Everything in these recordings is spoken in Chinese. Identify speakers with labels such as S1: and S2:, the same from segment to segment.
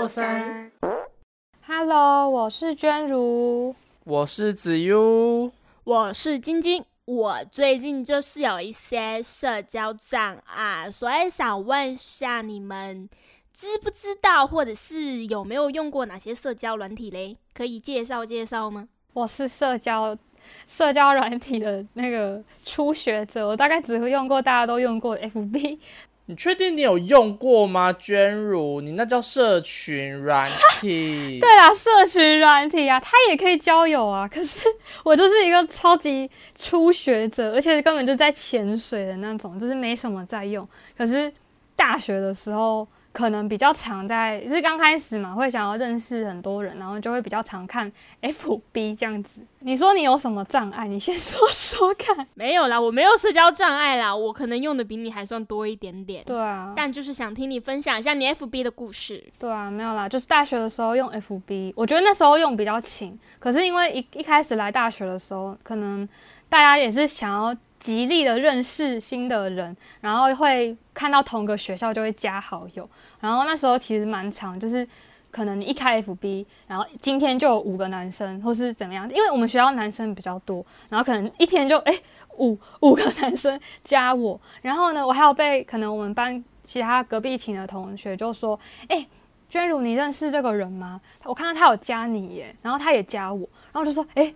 S1: 过山。
S2: Hello，我是娟如。
S1: 我是子悠，
S3: 我是晶晶。我最近就是有一些社交障碍，所以想问一下你们知不知道，或者是有没有用过哪些社交软体嘞？可以介绍介绍吗？
S2: 我是社交社交软体的那个初学者，我大概只会用过大家都用过的 FB。
S1: 你确定你有用过吗？娟如，你那叫社群软体。
S2: 对啊，社群软体啊，它也可以交友啊。可是 我就是一个超级初学者，而且根本就在潜水的那种，就是没什么在用。可是大学的时候，可能比较常在，就是刚开始嘛，会想要认识很多人，然后就会比较常看 FB 这样子。你说你有什么障碍？你先说说看。
S3: 没有啦，我没有社交障碍啦，我可能用的比你还算多一点点。
S2: 对啊，
S3: 但就是想听你分享一下你 FB 的故事。
S2: 对啊，没有啦，就是大学的时候用 FB，我觉得那时候用比较勤。可是因为一一开始来大学的时候，可能大家也是想要极力的认识新的人，然后会看到同个学校就会加好友。然后那时候其实蛮长，就是可能你一开 FB，然后今天就有五个男生，或是怎么样，因为我们学校男生比较多，然后可能一天就哎五五个男生加我。然后呢，我还有被可能我们班其他隔壁寝的同学就说，哎。娟如，你认识这个人吗？我看到他有加你耶，然后他也加我，然后就说，哎、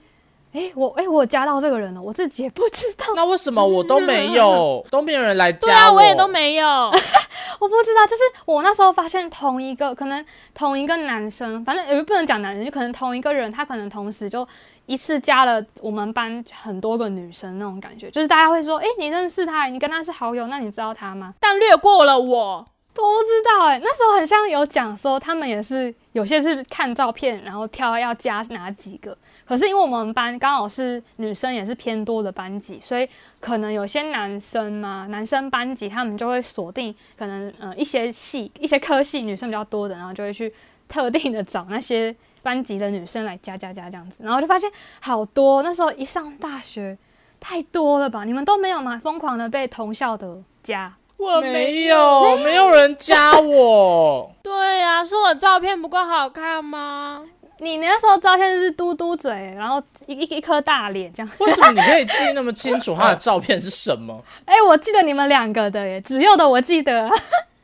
S2: 哎、我哎、我加到这个人了，我自己也不知道，
S1: 那为什么我都没有，都没有人来加
S3: 对啊？
S1: 我
S3: 也都没有。
S2: 我不知道，就是我那时候发现同一个可能同一个男生，反正也不能讲男生，就可能同一个人，他可能同时就一次加了我们班很多个女生那种感觉，就是大家会说，哎、你认识他，你跟他是好友，那你知道他吗？
S3: 但略过了我。
S2: 我不知道哎、那时候很像有讲说他们也是有些是看照片，然后挑要加哪几个。可是因为我们班刚好是女生也是偏多的班级，所以可能有些男生嘛，男生班级他们就会锁定可能呃一些系一些科系女生比较多的，然后就会去特定的找那些班级的女生来加加加这样子，然后就发现好多。那时候一上大学太多了吧？你们都没有吗？疯狂的被同校的加。
S3: 我
S1: 没有，没有人加我。
S3: 对呀、是我照片不够好看吗？
S2: 你那时候照片是嘟嘟嘴，然后一一一颗大脸这样。
S1: 为什么你可以记那么清楚他的照片是什么？
S2: 哎、我记得你们两个的耶，子佑的我记得，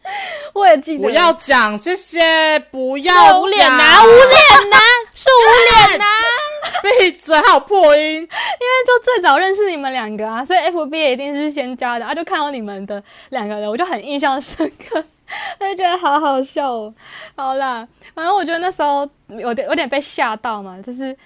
S2: 我也记得。
S1: 不要讲，谢谢，不
S3: 是
S1: 要
S3: 无脸呐、
S1: 讲，
S3: 无脸男、是无脸男、
S1: 闭嘴，还有破音。
S2: 因为就最早认识你们两个啊，所以 FB 也一定是先加的啊，就看到你们的两个人，我就很印象深刻，我就觉得好好笑哦。好啦，反正我觉得那时候有点有点被吓到嘛，就是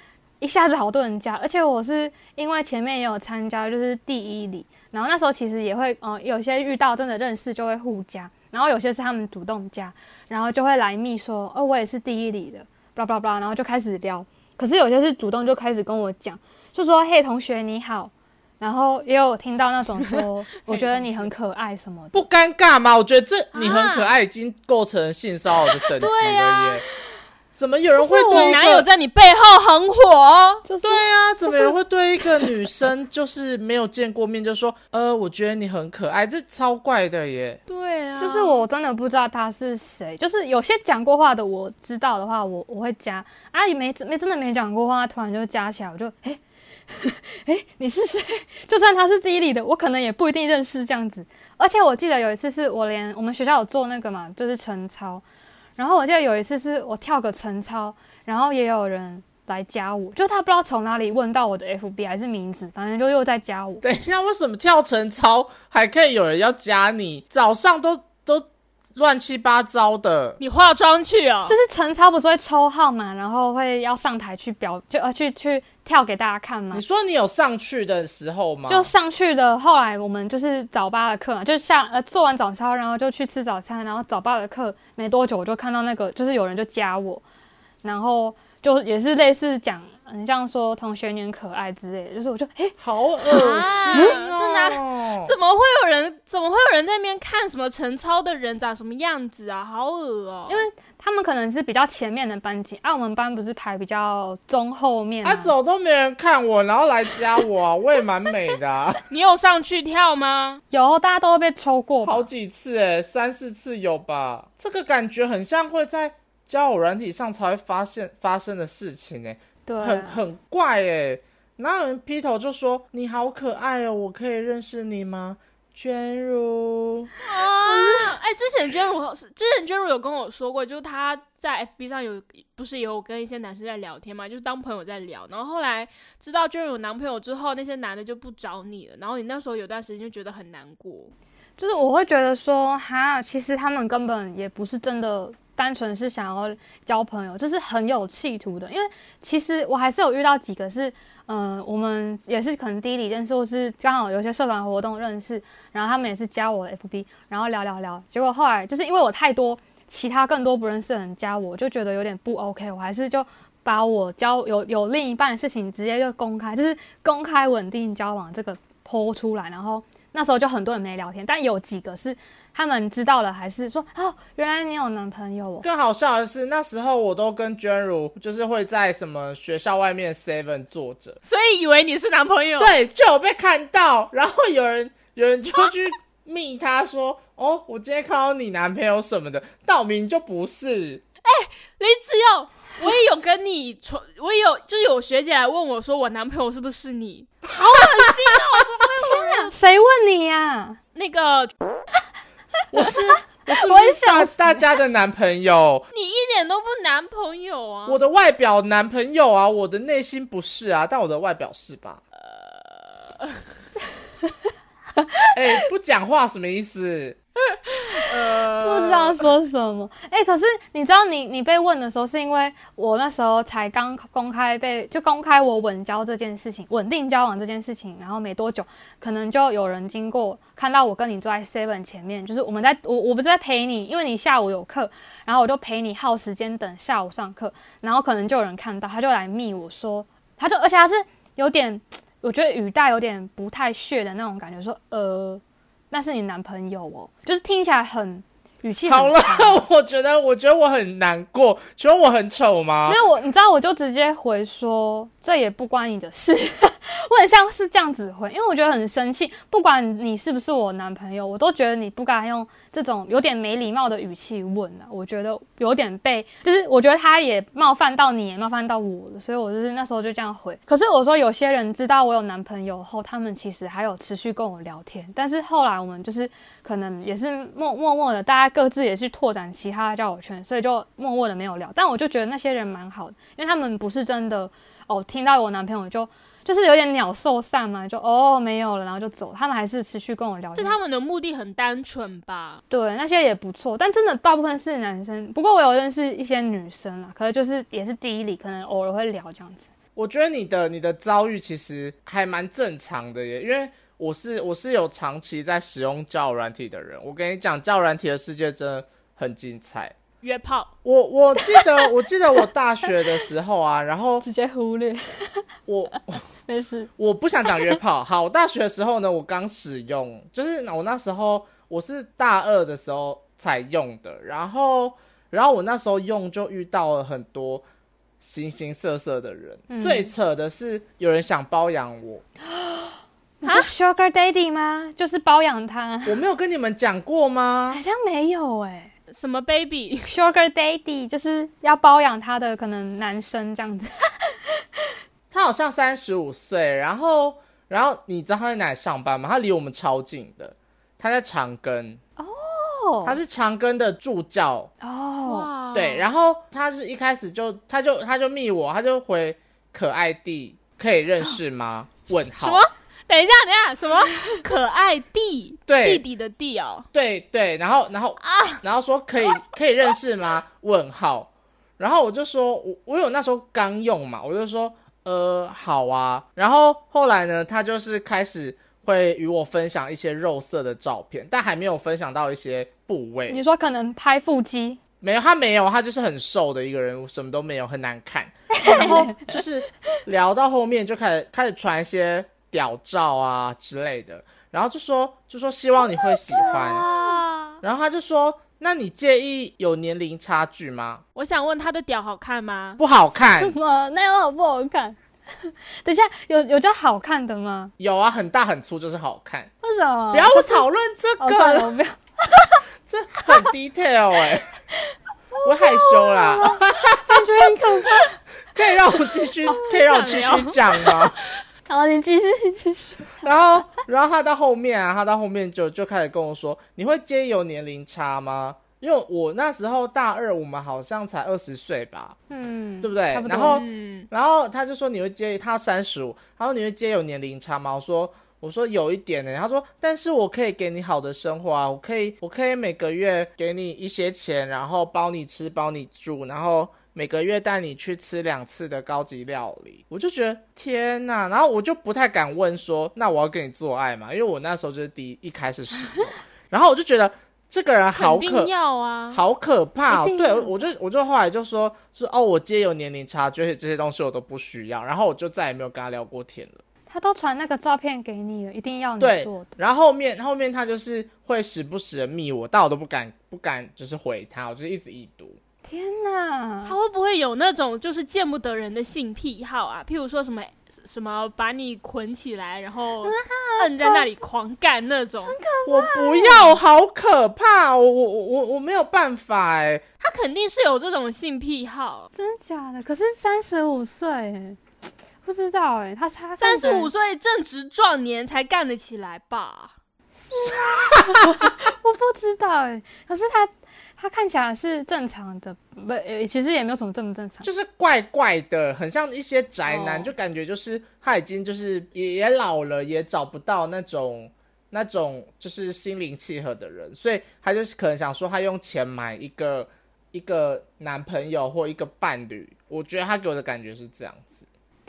S2: 一下子好多人加，而且我是因为前面也有参加，就是第一礼，然后那时候其实也会，呃，有些遇到真的认识就会互加，然后有些是他们主动加，然后就会来密说，哦，我也是第一里的，巴拉巴拉巴拉，然后就开始聊。可是有些是主动就开始跟我讲，就说：“嘿，同学你好。”然后也有听到那种说：“我觉得你很可爱什么的。
S1: 不尴尬吗？我觉得这你很可爱，已经构成性骚扰的等级了耶。怎么有人会对一个？
S3: 哪有在你背后很火？”
S2: 就是
S1: 对啊，怎么有人会对一个女生就是没有见过面就说，呃，我觉得你很可爱，这超怪的耶。
S3: 对啊，
S2: 就是我真的不知道他是谁，就是有些讲过话的我知道的话，我我会加啊，也没没真的没讲过话，突然就加起来，我就哎哎 你是谁？就算他是第一里的，我可能也不一定认识这样子。而且我记得有一次是我连我们学校有做那个嘛，就是晨操，然后我记得有一次是我跳个晨操，然后也有人来加我，就他不知道从哪里问到我的 FB 还是名字，反正就又在加我。
S1: 等一下，为什么跳晨操还可以有人要加你？早上都乱七八糟的。
S3: 你化妆去哦，
S2: 就是陈超不是会抽号嘛，然后会要上台去表，就呃去去跳给大家看嘛
S1: 你。说你有上去的时候吗？
S2: 就上去的，后来我们就是早八的课嘛，就下呃做完早操，然后就去吃早餐，然后早八的课没多久，我就看到那个就是有人就加我，然后就也是类似讲，很像说同学你很可爱之类的，就是我就诶，
S1: 好恶心哦！
S3: 真的 怎么会有人？怎么会有人在那边看什么陈超的人长什么样子啊？好恶哦、
S2: 因为他们可能是比较前面的班级，啊，我们班不是排比较中后面、
S1: 啊，走都没人看我，然后来加我啊，我也蛮美的、啊，
S3: 你有上去跳吗？
S2: 有大家都会被抽过
S1: 好几次哎、三四次有吧？这个感觉很像会在交友软体上才会发现发生的事情哎、
S2: 对，
S1: 很很怪哎、哪有人劈头就说你好可爱哦，我可以认识你吗？娟如，
S3: 啊，哎，之前娟如之前娟如有跟我说过，就是她在 FB 上有不是也有跟一些男生在聊天嘛，就是当朋友在聊，然后后来知道娟如有男朋友之后，那些男的就不找你了，然后你那时候有段时间就觉得很难过。
S2: 就是我会觉得说，哈，其实他们根本也不是真的单纯是想要交朋友，就是很有企图的。因为其实我还是有遇到几个是，嗯、我们也是可能第一里认识，或是刚好有些社团活动认识，然后他们也是加我 FB，然后聊聊聊，结果后来就是因为我太多其他更多不认识的人加我，我就觉得有点不 OK，我还是就。把我交有有另一半的事情直接就公开，就是公开稳定交往这个剖出来，然后那时候就很多人没聊天，但有几个是他们知道了，还是说哦，原来你有男朋友哦。
S1: 更好笑的是，那时候我都跟娟如就是会在什么学校外面 Seven 坐着，
S3: 所以以为你是男朋友，
S1: 对，就有被看到，然后有人有人就去密他说，哦，我今天看到你男朋友什么的，道明就不是，哎
S3: 林子佑，我也有跟你传，我也有，就是有学姐来问我说，我男朋友是不是你？好恶心哦！怎么会
S2: 谁问你呀、
S3: 那个
S1: 我是我是大大家的男朋友？
S3: 你一点都不男朋友啊！
S1: 我的外表男朋友啊，我的内心不是啊，但我的外表是吧？哎、不讲话什么意思？
S2: 不知道说什么。哎、可是你知道你你被问的时候，是因为我那时候才刚公开被就公开我稳交这件事情，稳定交往这件事情，然后没多久，可能就有人经过看到我跟你坐在 Seven 前面，就是我们在我我不是在陪你，因为你下午有课，然后我就陪你耗时间等下午上课，然后可能就有人看到，他就来密我说，他就而且他是有点，我觉得语带有点不太屑的那种感觉，说呃。那是你男朋友哦，就是听起来很语气很
S1: 好了，我觉得我觉得我很难过，请问我很丑吗？
S2: 没？有我，你知道我就直接回说这也不关你的事，我很像是这样子回，因为我觉得很生气，不管你是不是我男朋友，我都觉得你不该用这种有点没礼貌的语气问啊，我觉得有点被，就是我觉得他也冒犯到你，也冒犯到我了，所以我就是那时候就这样回。可是我说有些人知道我有男朋友后，他们其实还有持续跟我聊天，但是后来我们就是可能也是默默默的，大家各自也去拓展其他的交友圈，所以就默默的没有聊。但我就觉得那些人蛮好的，因为他们不是真的哦，听到我男朋友就就是有点鸟兽散嘛，就哦没有了，然后就走。他们还是持续跟我聊天。
S3: 这他们的目的很单纯吧？
S2: 对那些也不错，但真的大部分是男生。不过我有认识一些女生啦，可能就是也是第一里，可能偶尔会聊这样子。
S1: 我觉得你的你的遭遇其实还蛮正常的耶，因为我是我是有长期在使用交友软体的人，我跟你讲，交友软体的世界真的很精彩。
S3: 约炮，
S1: 我我记得 我记得我大学的时候啊，然后
S2: 直接忽略，
S1: 我
S2: 没事。
S1: 我不想讲约炮。好，我大学的时候呢，我刚使用，就是我那时候我是大二的时候才用的，然后然后我那时候用就遇到了很多形形色色的人，
S2: 嗯
S1: 最扯的是有人想包养我，
S2: 你说 Sugar Daddy 吗？就是包养他？
S1: 我没有跟你们讲过吗
S2: 好？像没有哎、
S3: 什么
S2: baby？Sugar Daddy 就是要包养他的可能男生这样子。
S1: 他好像三十五岁，然后然后你知道他在哪里上班吗？他离我们超近的，他在长庚，
S2: 哦
S1: 他是长庚的助教，
S2: 哦，
S3: 哇，
S1: 对，然后他是一开始就他就他就密我，他就回可爱弟，可以认识吗？问号。
S3: 什么？等一下，等一下，什么可爱弟
S1: 对
S3: 弟弟的弟哦？
S1: 对对，然后然后啊，然后说可以 可以认识吗？问号。然后我就说，我我有那时候刚用嘛，我就说呃好啊。然后后来呢，他就是开始会与我分享一些肉色的照片，但还没有分享到一些部位。
S2: 你说可能拍腹肌，
S1: 没有，他没有，他就是很瘦的一个人，什么都没有，很难看。然后就是聊到后面就开始开始传一些屌照啊之类的，然后就说就说希望你会喜欢，
S3: 啊，
S1: 然后他就说那你介意有年龄差距吗？
S3: 我想问他的屌好看吗？
S1: 不好看
S2: 什，么？那有好不好看？等一下，有有叫好看的吗？
S1: 有啊，很大很粗就是好看。
S2: 为什么？
S1: 不要讨论这个，
S2: 我不要。
S1: 这很 detail 哎、我害羞啦，
S2: 感觉很可怕。
S1: 可以让我继续，可以让我继续讲吗？
S2: 好，你继续，你继续。
S1: 然后，然后他到后面啊，他到后面就就开始跟我说：“你会介意有年龄差吗？”因为我那时候大二，我们好像才二十岁吧，
S2: 嗯，
S1: 对不对
S2: 不？
S1: 然后，
S3: 嗯，
S1: 然后他就说你会介意他三十五，他说你会介意有年龄差吗？我说我说有一点呢。他说但是我可以给你好的生活啊，我可以我可以每个月给你一些钱，然后包你吃包你住，然后每个月带你去吃两次的高级料理。我就觉得天呐，然后我就不太敢问说那我要跟你做爱嘛，因为我那时候就是第一一开始使用，然后我就觉得这个人好可
S3: 要啊。
S1: 好可怕、哦！对，我就我就后来就说，说哦，我接有年龄差距，而且这些东西我都不需要，然后我就再也没有跟他聊过天了。
S2: 他都传那个照片给你了，一定要你做的。
S1: 然后后面后面他就是会时不时的密我，但我都不敢不敢就是回他，我就一直已读。
S2: 天哪！
S3: 他会不会有那种就是见不得人的性癖好啊？譬如说什么什么把你捆起来，然后摁在那里狂干那种，
S1: 我不要，好可怕！我我我我我没有办法哎，
S3: 他肯定是有这种性癖好。
S2: 真假的？可是三十五岁欸，不知道哎，他他
S3: 三十五，岁正值壮年才干得起来吧？
S2: 是啊 我不知道哎。可是他他看起来是正常的，不，呃其实也没有什么正不正常。
S1: 就是怪怪的，很像一些宅男，
S2: 哦
S1: 就感觉就是他已经就是也也老了，也找不到那种那种就是心灵契合的人，所以他就是可能想说他用钱买一个一个男朋友或一个伴侣，我觉得他给我的感觉是这样子。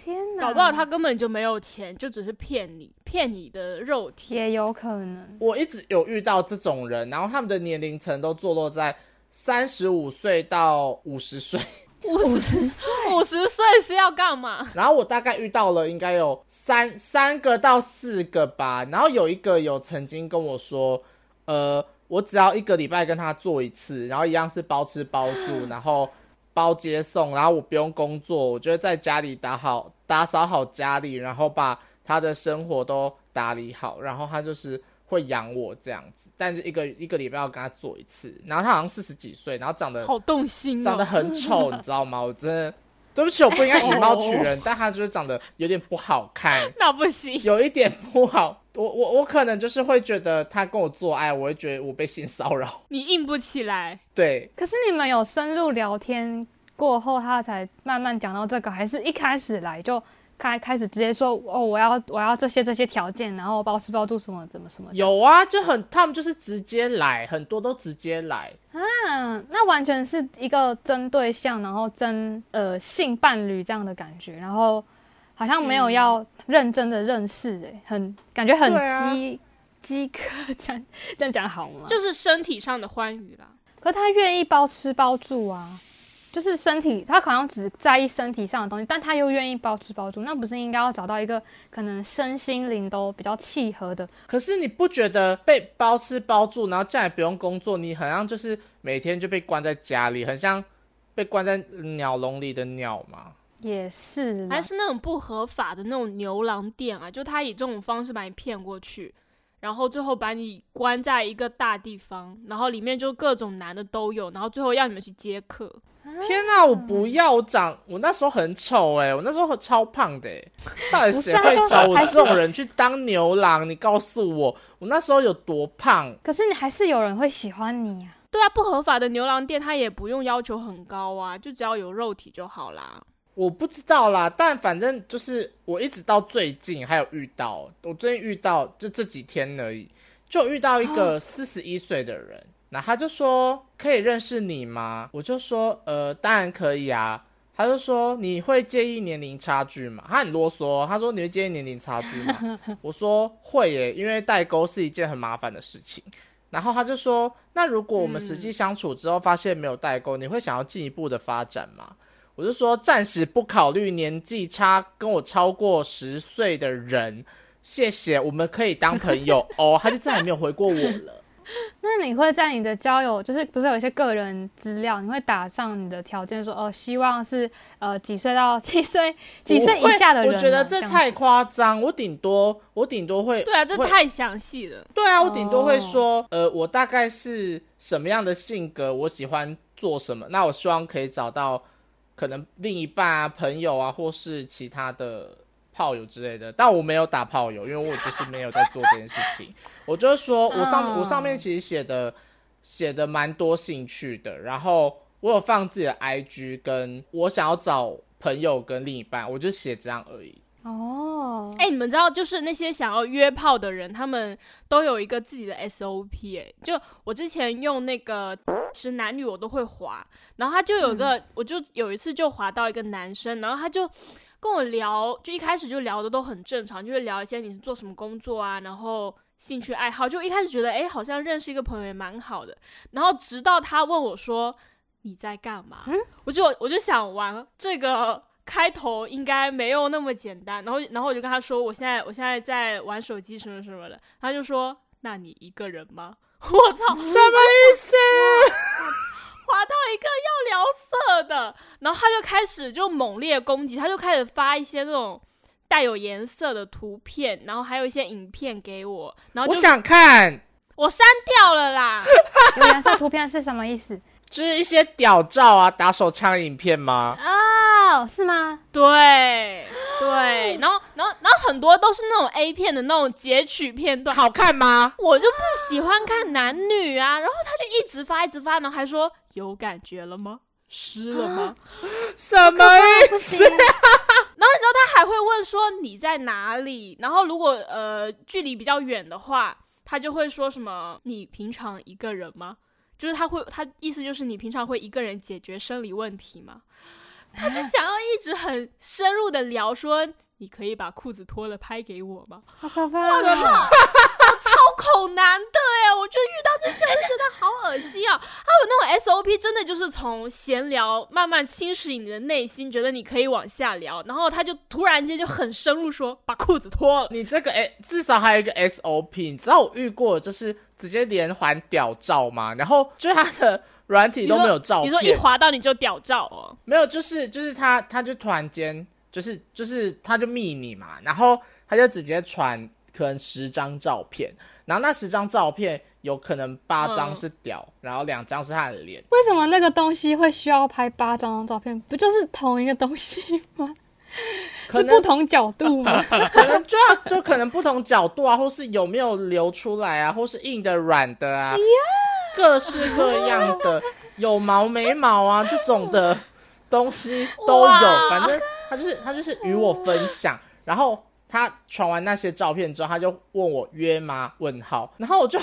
S2: 天哪！
S3: 搞不好他根本就没有钱，就只是骗你，骗你的肉体。
S2: 也有可能。
S1: 我一直有遇到这种人，然后他们的年龄层都坐落在三十五岁到五十岁。
S3: 五十岁，五十岁是要干嘛？
S1: 然后我大概遇到了应该有三三个到四个吧，然后有一个有曾经跟我说，呃，我只要一个礼拜跟他做一次，然后一样是包吃包住，然后包接送，然后我不用工作，我就会在家里打好打扫好家里，然后把他的生活都打理好，然后他就是会养我这样子，但是一个一个礼拜要跟他做一次，然后他好像四十几岁，然后长得
S3: 好动心
S1: 长得
S3: 哦！
S1: 很丑，你知道吗？我真的对不起，我不应该以貌取人，但他就是长得有点不好看，
S3: 那不行，
S1: 有一点不好。我我我可能就是会觉得他跟我做爱，我会觉得我被性骚扰。
S3: 你硬不起来。
S1: 对，
S2: 可是你们有深入聊天过后，他才慢慢讲到这个，还是一开始来就开开始直接说哦，我要我要这些这些条件，然后包吃包住什么怎么什么？
S1: 有啊，就很他们就是直接来，很多都直接来。
S2: 嗯，那完全是一个真对象，然后真呃性伴侣这样的感觉，然后好像没有要认真的认识、欸，很感觉很饥饥渴，这样 这样讲好吗？
S3: 就是身体上的欢愉啦。
S2: 可他愿意包吃包住啊，就是身体，他好像只在意身体上的东西，但他又愿意包吃包住，那不是应该要找到一个可能身心灵都比较契合的？
S1: 可是你不觉得被包吃包住，然后再也不用工作，你好像就是每天就被关在家里，很像被关在鸟笼里的鸟吗？
S2: 也是，
S3: 还是那种不合法的那种牛郎店啊，就他以这种方式把你骗过去，然后最后把你关在一个大地方，然后里面就各种男的都有，然后最后要你们去接客。
S1: 天哪、我不要！我长我那时候很丑哎、我那时候超胖的哎、到底谁会找我这种人去当牛郎？你告诉我，我那时候有多胖？
S2: 可是你还是有人会喜欢你呀、
S3: 对啊，不合法的牛郎店他也不用要求很高啊，就只要有肉体就好啦。
S1: 我不知道啦，但反正就是我一直到最近还有遇到，我最近遇到就这几天而已，就遇到一个四十一岁的人，那他就说可以认识你吗？我就说呃，当然可以啊。他就说你会介意年龄差距吗？他很啰嗦，他说你会介意年龄差距吗？我说会耶，因为代沟是一件很麻烦的事情。然后他就说，那如果我们实际相处之后发现没有代沟，你会想要进一步的发展吗？我就说暂时不考虑年纪差跟我超过十岁的人，谢谢，我们可以当朋友 哦。他就再也没有回过我了。
S2: 那你会在你的交友，就是不是有一些个人资料，你会打上你的条件说，哦，希望是呃几岁到几岁 几岁以下的人啊、
S1: 我觉得这太夸张。我顶多我顶多会
S3: 对啊，这太详细了。
S1: 对啊，我顶多会
S2: 哦
S1: 说，呃，我大概是什么样的性格，我喜欢做什么，那我希望可以找到可能另一半啊、朋友啊，或是其他的炮友之类的。但我没有打炮友，因为我就是没有在做这件事情。我就是说我上、
S2: 哦
S1: 我上面其实写的写的蛮多兴趣的，然后我有放自己的 IG，跟我想要找朋友跟另一半，我就写这样而已。
S2: 哦，
S3: 哎、你们知道，就是那些想要约炮的人，他们都有一个自己的 SOP、哎，就我之前用那个其实男女我都会滑，然后他就有一个，我就有一次就滑到一个男生，然后他就跟我聊，就一开始就聊的都很正常，就是聊一些你是做什么工作啊，然后兴趣爱好，就一开始觉得哎、好像认识一个朋友也蛮好的，然后直到他问我说你在干嘛，我就我就想玩这个。开头应该没有那么简单，然后然后我就跟他说，我现在我现在在玩手机什么什么的，他就说，那你一个人吗？我操，
S1: 什么意思？
S3: 滑到一个要聊色的，然后他就开始就猛烈攻击，他就开始发一些那种带有颜色的图片，然后还有一些影片给我，然后就
S1: 我想看，
S3: 我删掉了啦。
S2: 有颜色图片是什么意思？
S1: 就是一些屌照啊、打手枪影片吗？
S2: 哦，是吗？
S3: 对对，然后然后然后很多都是那种 A 片的那种截取片段，
S1: 好看吗？
S3: 我就不喜欢看男女啊，然后他就一直发一直发，然后还说有感觉了吗？湿了吗？
S1: 什么意思？
S3: 然后你知道他还会问说你在哪里？然后如果呃距离比较远的话，他就会说什么你平常一个人吗？就是他会他意思就是你平常会一个人解决生理问题吗？他就想要一直很深入的聊说你可以把裤子脱了拍给我吗？
S2: 好可怕！
S3: 超恐男的哎！我就遇到这些，我就觉得好恶心啊！还有那种 SOP，真的就是从闲聊慢慢侵蚀你的内心，觉得你可以往下聊，然后他就突然间就很深入说把裤子脱了。
S1: 你这个诶，至少还有一个 SOP。你知道我遇过，就是直接连环屌照吗？然后就是他的软体都没有照
S3: 你
S1: 片，
S3: 说一滑到你就屌照哦，
S1: 没有，就是就是他他就突然间就是就是他就密你嘛，然后他就直接传可能十张照片，然后那十张照片有可能八张
S3: 嗯
S1: 是屌，然后两张是他的脸。
S2: 为什么那个东西会需要拍八张照片？不就是同一个东西吗？
S1: 可
S2: 是不同角度吗？
S1: 可能就要就可能不同角度啊，或是有没有流出来啊，或是硬的、软的啊，各式各样的，有毛没毛啊，这种的东西都有。反正他就是他就是与我分享，然后他传完那些照片之后，他就问我约吗？问号，然后我就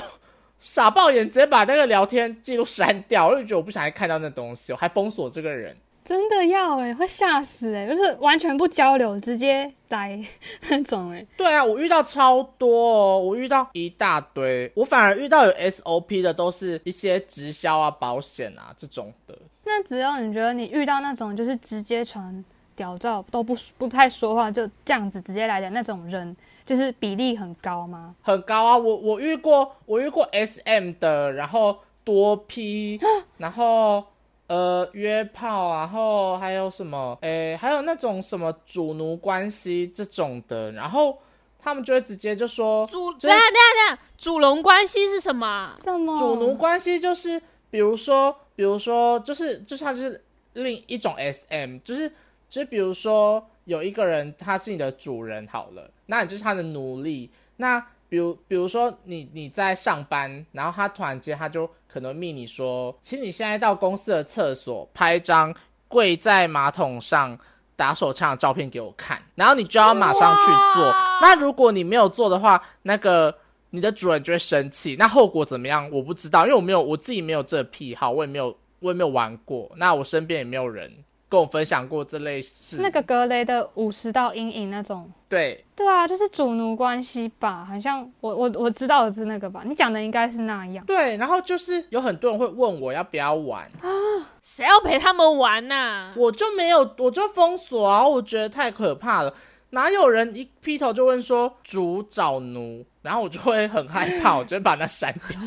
S1: 傻爆眼，直接把那个聊天记录删掉，我就觉得我不想再看到那东西，我还封锁这个人。
S2: 真的要哎、会吓死哎、就是完全不交流，直接来 那种哎、
S1: 对啊，我遇到超多哦，我遇到一大堆，我反而遇到有 SOP 的都是一些直销啊、保险啊这种的。
S2: 那只有你觉得你遇到那种就是直接传屌照都不不太说话，就这样子直接来的那种人，就是比例很高吗？
S1: 很高啊！我我遇过，我遇过 SM 的，然后多 P，然后呃约炮，然后还有什么？诶，还有那种什么主奴关系这种的，然后他们就会直接就说，
S3: 主
S1: 就是
S3: 等一下等一下等下，主龙关系是什么啊？
S2: 什么
S1: 主奴关系就是，比如说，比如说，就是就是他就是另一种 SM，就是就是比如说有一个人他是你的主人好了，那你就是他的奴隶。那比如比如说你你在上班，然后他突然间他就可能命你说，请你现在到公司的厕所拍一张跪在马桶上打手枪的照片给我看，然后你就要马上去做。那如果你没有做的话，那个你的主人就会生气，那后果怎么样？我不知道，因为我没有我自己没有这癖好，我也没有我也没有玩过，那我身边也没有人跟我分享过这类事。
S2: 那个格雷的五十道阴影那种。
S1: 对，
S2: 对啊，就是主奴关系吧，好像我我我知道的是那个吧，你讲的应该是那样。
S1: 对，然后就是有很多人会问我要不要玩啊，
S3: 谁要陪他们玩呐、
S1: 我就没有，我就封锁啊，我觉得太可怕了。哪有人一劈头就问说主找奴，然后我就会很害怕，我就会把那删掉。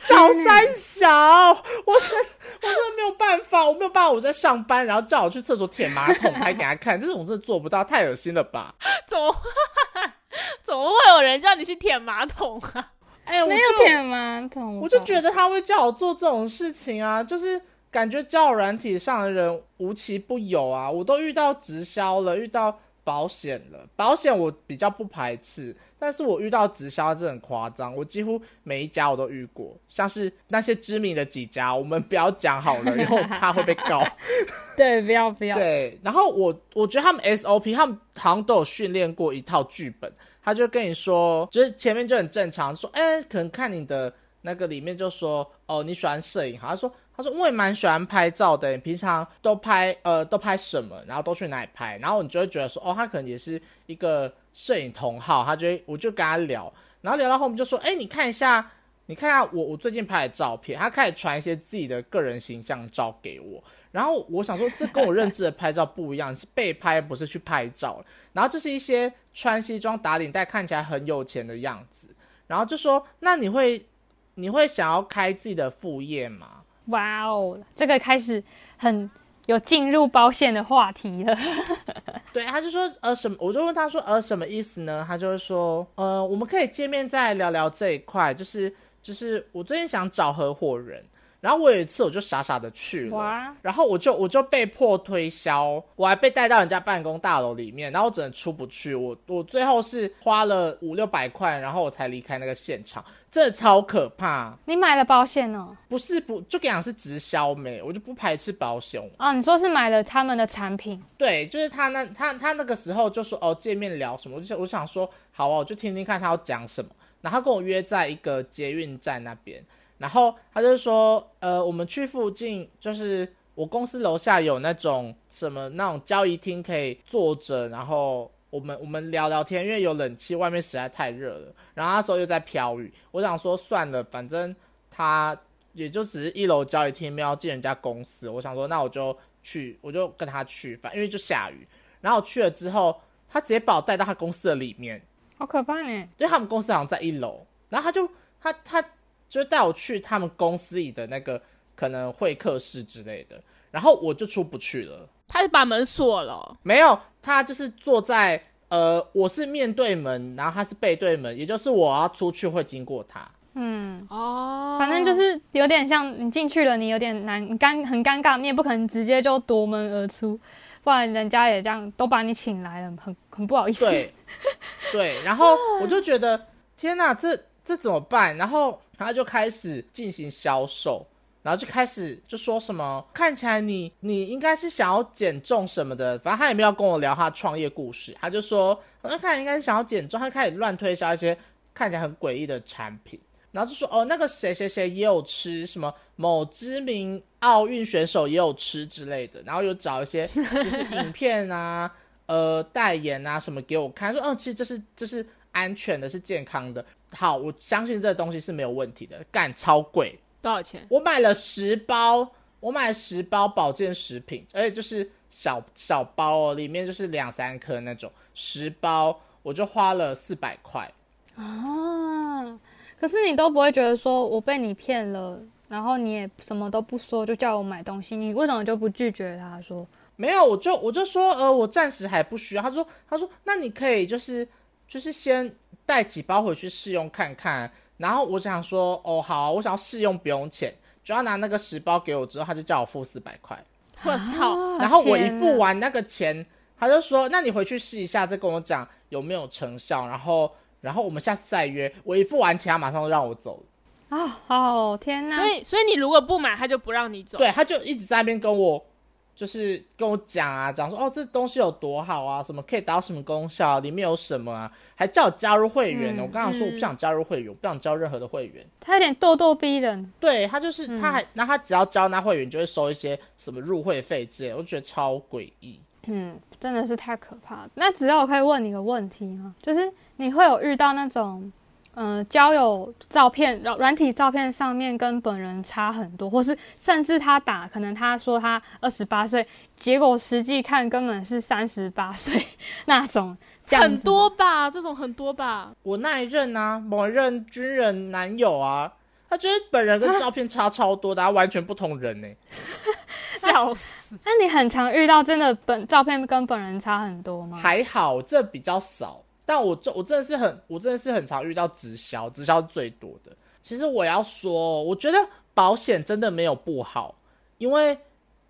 S1: 小
S2: 呢
S1: 三小，我真我真的没有办法，我没有办法，我在上班，然后叫我去厕所舔马桶拍给他看，这种真的做不到，太恶心了吧？
S3: 怎么怎么会有人叫你去舔马桶啊？
S1: 哎、我
S2: 没有舔马桶，
S1: 我就觉得他会叫我做这种事情啊，就是感觉交友软体上的人无奇不有啊，我都遇到直销了，遇到保险了，保险我比较不排斥，但是我遇到直销真的很夸张，我几乎每一家我都遇过，像是那些知名的几家，我们不要讲好了，因为我怕会被告。
S2: 对，不要不要，
S1: 对，然后我我觉得他们 SOP 他们好像都有训练过一套剧本，他就跟你说，就是前面就很正常，说，哎，可能看你的那个里面就说，哦，你喜欢摄影，好他说，他说我也蛮喜欢拍照的，你平常都拍呃都拍什么，然后都去哪里拍，然后你就会觉得说，哦，他可能也是一个摄影同好，他就我就跟他聊，然后聊到后面就说，哎，你看一下。你看下我我最近拍的照片，他开始传一些自己的个人形象照给我，然后我想说这跟我认知的拍照不一样，是被拍不是去拍照。然后就是一些穿西装打领带看起来很有钱的样子，然后就说那你会你会想要开自己的副业吗？
S2: 哇哦，这个开始很有进入包线的话题了。
S1: 对，他就说呃什么，我就问他说呃什么意思呢？他就会说呃我们可以见面再聊聊这一块，就是就是我最近想找合伙人，然后我有一次我就傻傻的去了，
S2: 哇，
S1: 然后我就我就被迫推销，我还被带到人家办公大楼里面，然后我只能出不去，我我最后是花了五六百块，然后我才离开那个现场，真的超可怕。
S2: 你买了保险哦？
S1: 不是不就跟你讲是直销没，我就不排斥保险。
S2: 哦，你说是买了他们的产品，
S1: 对，就是他那他他那个时候就说哦见面聊什么，我就想我想说好啊，我就听听看他要讲什么。然后他跟我约在一个捷运站那边，然后他就说呃我们去附近，就是我公司楼下有那种什么那种交易厅可以坐着，然后我们我们聊聊天，因为有冷气，外面实在太热了。然后那时候又在飘雨，我想说算了，反正他也就只是一楼交易厅，没有要进人家公司。我想说那我就去，我就跟他去，反因为就下雨。然后我去了之后，他直接把我带到他公司的里面。
S2: 好可怕呢！
S1: 因为他们公司好像在一楼，然后他就他他就带我去他们公司里的那个可能会客室之类的，然后我就出不去了。
S3: 他就把门锁了。
S1: 没有，他就是坐在呃，我是面对门，然后他是背对门，也就是我要出去会经过他。
S2: 嗯，
S3: 哦，
S2: 反正就是有点像你进去了，你有点难你尴很尴尬，你也不可能直接就夺门而出，不然人家也这样都把你请来了，很很不好意思。
S1: 对对，然后 我就觉得天哪，这这怎么办？然后他就开始进行销售。然后就开始就说什么，看起来你你应该是想要减重什么的，反正他也没有跟我聊他创业故事，他就说，那看起来应该是想要减重，他就开始乱推销一些看起来很诡异的产品，然后就说哦，那个谁谁谁也有吃，什么某知名奥运选手也有吃之类的，然后又找一些就是影片啊，呃，代言啊什么给我看，说哦，其实这是这是安全的，是健康的，好，我相信这个东西是没有问题的，干超贵。
S3: 多少钱？
S1: 我买了十包，我买了十包保健食品，而且就是小小包哦，里面就是两三颗那种，十包我就花了四百块。
S2: 啊，可是你都不会觉得说我被你骗了，然后你也什么都不说就叫我买东西，你为什么就不拒绝他说？
S1: 没有，我就我就说，呃，我暂时还不需要。他说，他说，那你可以就是就是先带几包回去试用看看。然后我想说，哦，好啊、我想要试用不用钱，只要拿那个十包给我之后，他就叫我付四百块。
S3: 我操！
S2: 啊
S1: 然后我一付完那个钱，他就说：“那你回去试一下，再跟我讲有没有成效。”然后，然后我们下次再约。我一付完钱，他马上就让我走了。
S2: 啊，哦天哪！
S3: 所以，所以你如果不买，他就不让你走。
S1: 对，他就一直在那边跟我，就是跟我讲啊，讲说哦，这东西有多好啊，什么可以达到什么功效、啊，里面有什么啊，还叫我加入会员呢。
S2: 嗯
S1: 我刚刚说我不想加入会员，我不想交任何的会员。
S2: 他有点咄咄逼人。
S1: 对他就是，
S2: 嗯
S1: 他还，那他只要交那会员，就会收一些什么入会费之类的，我觉得超诡异。
S2: 嗯，真的是太可怕了。那只要我可以问你个问题吗？就是你会有遇到那种，嗯、交友照片软软体照片上面跟本人差很多，或是甚至他打可能他说他二十八岁，结果实际看根本是三十八岁 那种，
S3: 很多吧，这种很多吧。
S1: 我那一任啊，某一任军人男友啊，他觉得本人跟照片差超多的，他完全不同人呢、
S3: 笑死！
S2: 那你很常遇到真的本照片跟本人差很多吗？
S1: 还好，这比较少，但我这我真的是很我真的是很常遇到直销，直销最多的。其实我要说，我觉得保险真的没有不好，因为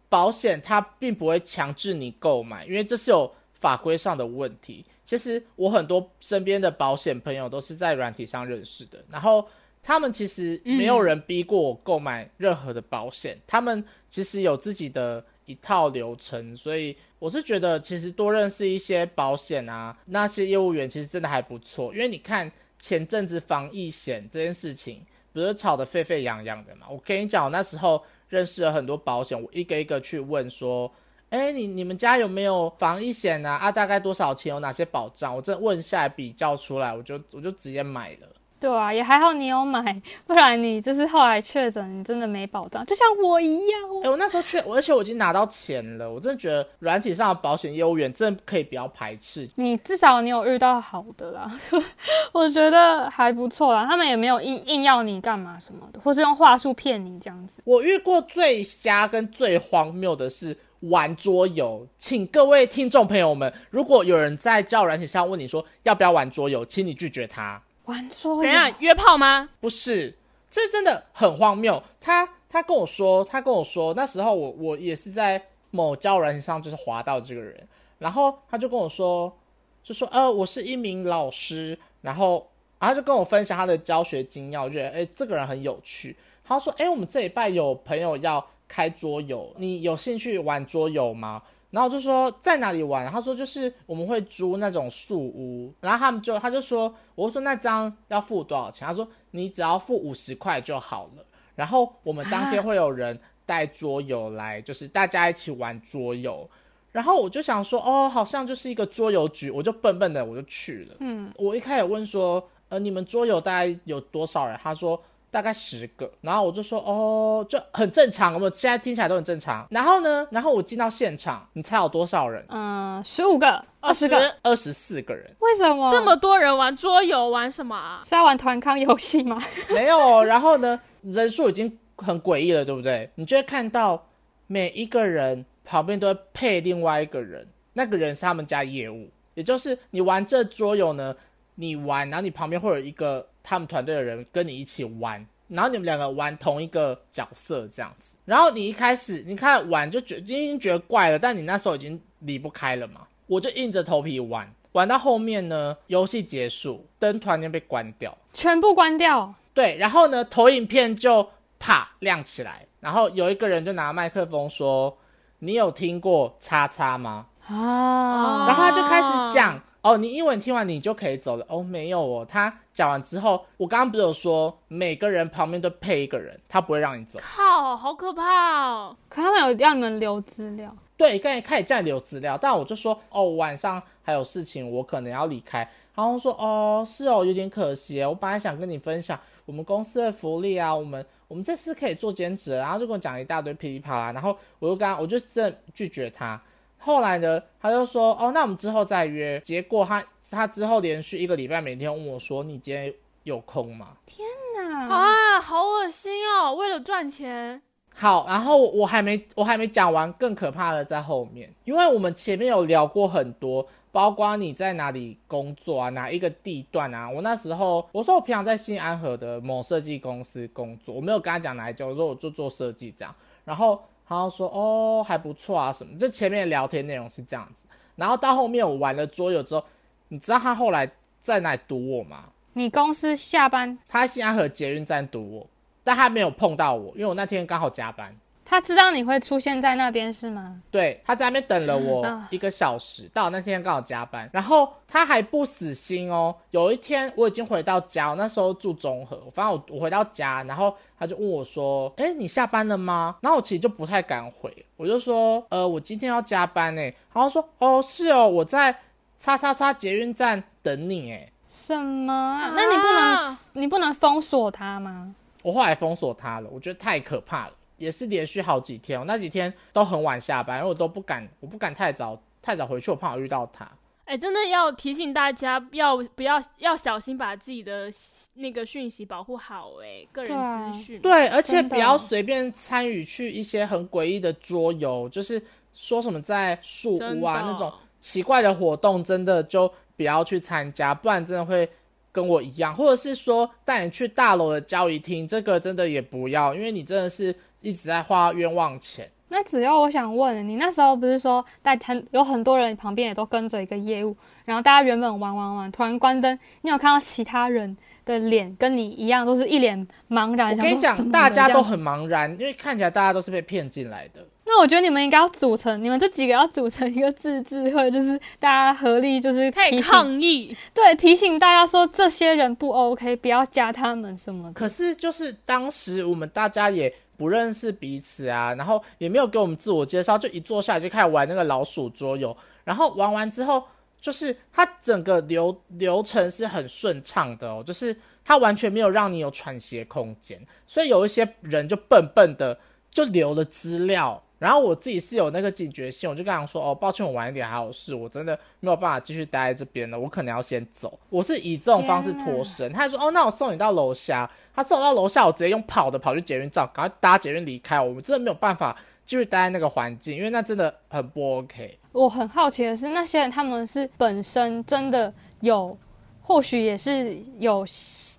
S1: 保险它并不会强制你购买，因为这是有法规上的问题。其实我很多身边的保险朋友都是在软体上认识的，然后他们其实没有人逼过我购买任何的保险，他们其实有自己的一套流程，所以我是觉得其实多认识一些保险啊，那些业务员其实真的还不错，因为你看前阵子防疫险这件事情不是吵得沸沸扬扬的嘛，我跟你讲，我那时候认识了很多保险，我一个一个去问说。哎，你你们家有没有防疫险啊？啊，大概多少钱？有哪些保障？我这问下来比较出来，我就我就直接买了。
S2: 对啊，也还好你有买，不然你就是后来确诊，你真的没保障，就像我一样。
S1: 哎，我那时候确，而且我已经拿到钱了，我真的觉得软体上的保险业务员真的可以不要排斥。
S2: 你至少你有遇到好的啦，我觉得还不错啦。他们也没有硬硬要你干嘛什么的，或是用话术骗你这样子。
S1: 我遇过最瞎跟最荒谬的是。玩桌游，请各位听众朋友们，如果有人在交友软体上问你说要不要玩桌游，请你拒绝他。
S2: 玩桌游？
S3: 怎样约炮吗？
S1: 不是，这真的很荒谬。他他跟我说，他跟我说，那时候我我也是在某交友软件上就是滑到这个人，然后他就跟我说，就说呃，我是一名老师，然后然后就跟我分享他的教学经验，我觉得哎，这个人很有趣。他说，哎，我们这一拜有朋友要。开桌游，你有兴趣玩桌游吗？然后就说在哪里玩？他说就是我们会租那种树屋，然后他们就他就说，我说那张要付多少钱？他说你只要付五十块就好了。然后我们当天会有人带桌游来，就是大家一起玩桌游。然后我就想说，哦，好像就是一个桌游局，我就笨笨的我就去了。嗯，我一开始问说，呃，你们桌游大概有多少人？他说。大概十个，然后我就说哦，就很正常，我们现在听起来都很正常。然后呢，然后我进到现场，你猜有多少人？
S2: 嗯，十五个、二十个、
S1: 二十四个人。
S2: 为什么
S3: 这么多人玩桌游？玩什么啊？
S2: 是要玩团康游戏吗？
S1: 没有。然后呢，人数已经很诡异了，对不对？你就会看到每一个人旁边都会配另外一个人，那个人是他们家业务，也就是你玩这桌游呢，你玩，然后你旁边会有一个。他们团队的人跟你一起玩，然后你们两个玩同一个角色这样子，然后你一开始你看玩就觉已经觉得怪了，但你那时候已经离不开了嘛，我就硬着头皮玩，玩到后面呢，游戏结束，灯突然间被关掉，
S2: 全部关掉，
S1: 对，然后呢，投影片就啪亮起来，然后有一个人就拿麦克风说：“你有听过叉叉吗？”啊，然后他就开始讲。哦，你英文听完你就可以走了。哦，没有哦，他讲完之后，我刚刚不是有说每个人旁边都配一个人，他不会让你走。
S3: 靠，好可怕哦！
S2: 可他们有让你们留资料？
S1: 对，刚才开始叫你留资料，但我就说哦，晚上还有事情，我可能要离开。然后说哦，是哦，有点可惜，我本来想跟你分享我们公司的福利啊，我们我们这次可以做兼职，然后就跟我讲一大堆噼里啪啦，然后我就刚我就真拒绝他。后来呢，他就说：“哦，那我们之后再约。”结果他他之后连续一个礼拜每天问我说：“你今天有空吗？”
S2: 天哪！
S3: 啊，好恶心哦！为了赚钱。
S1: 好，然后我还没我还没讲完，更可怕的在后面，因为我们前面有聊过很多，包括你在哪里工作啊，哪一个地段啊。我那时候我说我平常在新安河的某设计公司工作，我没有跟他讲哪一家，我说我就做设计这样，然后。然后说哦还不错啊什么，就前面聊天内容是这样子，然后到后面我玩了桌游之后，你知道他后来在哪里堵我吗？
S2: 你公司下班，
S1: 他在新安河捷运站堵我，但他没有碰到我，因为我那天刚好加班。
S2: 他知道你会出现在那边是吗？
S1: 对，他在那边等了我一个小时，到那天刚好加班，然后他还不死心哦。有一天我已经回到家，那时候住中和，反正我我回到家，然后他就问我说：“哎，你下班了吗？”然后我其实就不太敢回，我就说：“呃，我今天要加班哎。”然后说：“哦，是哦，我在叉叉叉捷运站等你哎。”
S2: 什么？那你不能你不能封锁他吗？
S1: 我后来封锁他了，我觉得太可怕了。也是连续好几天，我那几天都很晚下班，因为我都不敢，我不敢太早太早回去，我怕我遇到他。
S3: 哎，真的要提醒大家，要不要要小心把自己的那个讯息保护好，哎，个人资讯。
S1: 对，而且不要随便参与去一些很诡异的桌游，就是说什么在树屋啊那种奇怪的活动，真的就不要去参加，不然真的会跟我一样，或者是说带你去大楼的交易厅，这个真的也不要，因为你真的是一直在花冤枉钱。
S2: 那只要我想问你，那时候不是说在很有很多人旁边也都跟着一个业务，然后大家原本玩玩玩，突然关灯，你有看到其他人的脸跟你一样，都是一脸茫然。
S1: 我跟你讲，大家都很茫然，因为看起来大家都是被骗进来的。
S2: 那我觉得你们应该要组成，你们这几个要组成一个自治会，就是大家合力，就是
S3: 可以抗议，
S2: 对，提醒大家说这些人不 OK，不要加他们什么。
S1: 可是就是当时我们大家也。不认识彼此啊，然后也没有给我们自我介绍，就一坐下来就开始玩那个老鼠桌游，然后玩完之后，就是它整个流流程是很顺畅的哦，就是它完全没有让你有喘息空间，所以有一些人就笨笨的就留了资料。然后我自己是有那个警觉性，我就跟他说：“哦，抱歉，我晚一点还有事，我真的没有办法继续待在这边了，我可能要先走。”我是以这种方式脱身。他说：“哦，那我送你到楼下。”他送我到楼下，我直接用跑的跑去捷运站，赶快搭捷运离开。我们真的没有办法继续待在那个环境，因为那真的很不 OK。
S2: 我很好奇的是，那些人他们是本身真的有，或许也是有，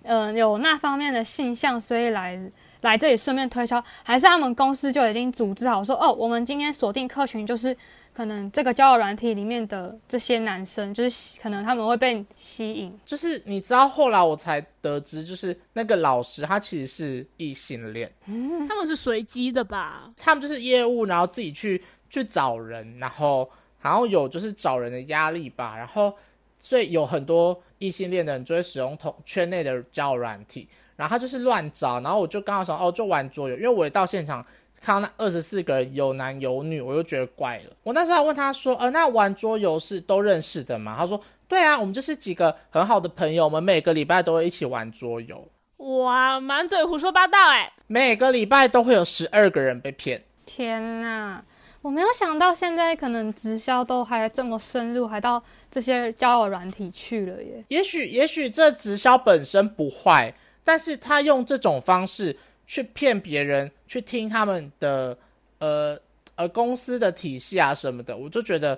S2: 呃，有那方面的性向，所以来。来这里顺便推销，还是他们公司就已经组织好说哦，我们今天锁定客群就是可能这个交友软体里面的这些男生，就是可能他们会被吸引。
S1: 就是你知道后来我才得知，就是那个老师他其实是异性恋，
S3: 嗯，他们是随机的吧？
S1: 他们就是业务，然后自己去去找人，然后然后有就是找人的压力吧，然后所以有很多异性恋的人就会使用同圈内的交友软体。然后他就是乱找，然后我就刚好说哦，就玩桌游，因为我到现场看到那二十四个人有男有女，我就觉得怪了。我那时候还问他说，呃，那玩桌游是都认识的吗？他说，对啊，我们就是几个很好的朋友，我们每个礼拜都会一起玩桌游。
S3: 哇，满嘴胡说八道哎！
S1: 每个礼拜都会有十二个人被骗。
S2: 天哪，我没有想到现在可能直销都还这么深入，还到这些交友软体去了耶。
S1: 也许，也许这直销本身不坏。但是他用这种方式去骗别人，去听他们的呃呃公司的体系啊什么的，我就觉得，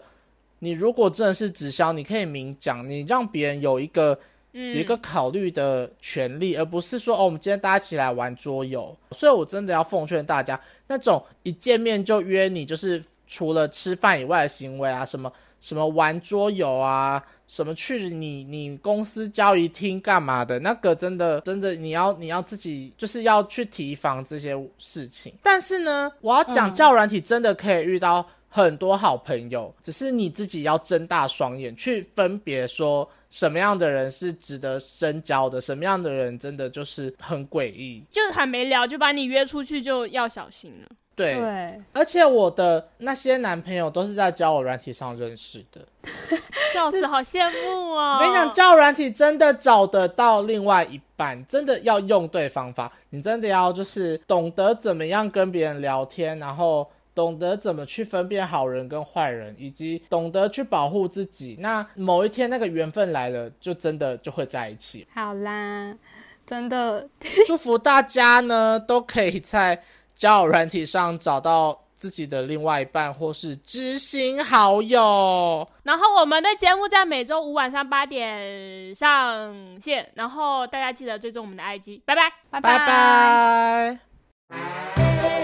S1: 你如果真的是直销，你可以明讲，你让别人有一个有一个考虑的权利，而不是说哦，我们今天大家一起来玩桌游。所以我真的要奉劝大家，那种一见面就约你，就是除了吃饭以外的行为啊，什么什么玩桌游啊。什么去你你公司交易厅干嘛的？那个真的真的你要你要自己就是要去提防这些事情。但是呢，我要讲教软体真的可以遇到很多好朋友，只是你自己要睁大双眼去分别说什么样的人是值得深交的，什么样的人真的就是很诡异，
S3: 就还没聊就把你约出去就要小心了。
S1: 对，而且我的那些男朋友都是在交友软体上认识的，
S3: 笑死，好羡慕啊！
S1: 我跟你讲，交友软体真的找得到另外一半，真的要用对方法，你真的要就是懂得怎么样跟别人聊天，然后懂得怎么去分辨好人跟坏人，以及懂得去保护自己。那某一天那个缘分来了，就真的就会在一起。
S2: 好啦，真的
S1: 祝福大家呢，都可以在。交友软体上找到自己的另外一半或是知心好友，
S3: 然后我们的节目在每周五晚上八点上线，然后大家记得追踪我们的 IG，拜拜，
S2: 拜
S1: 拜拜。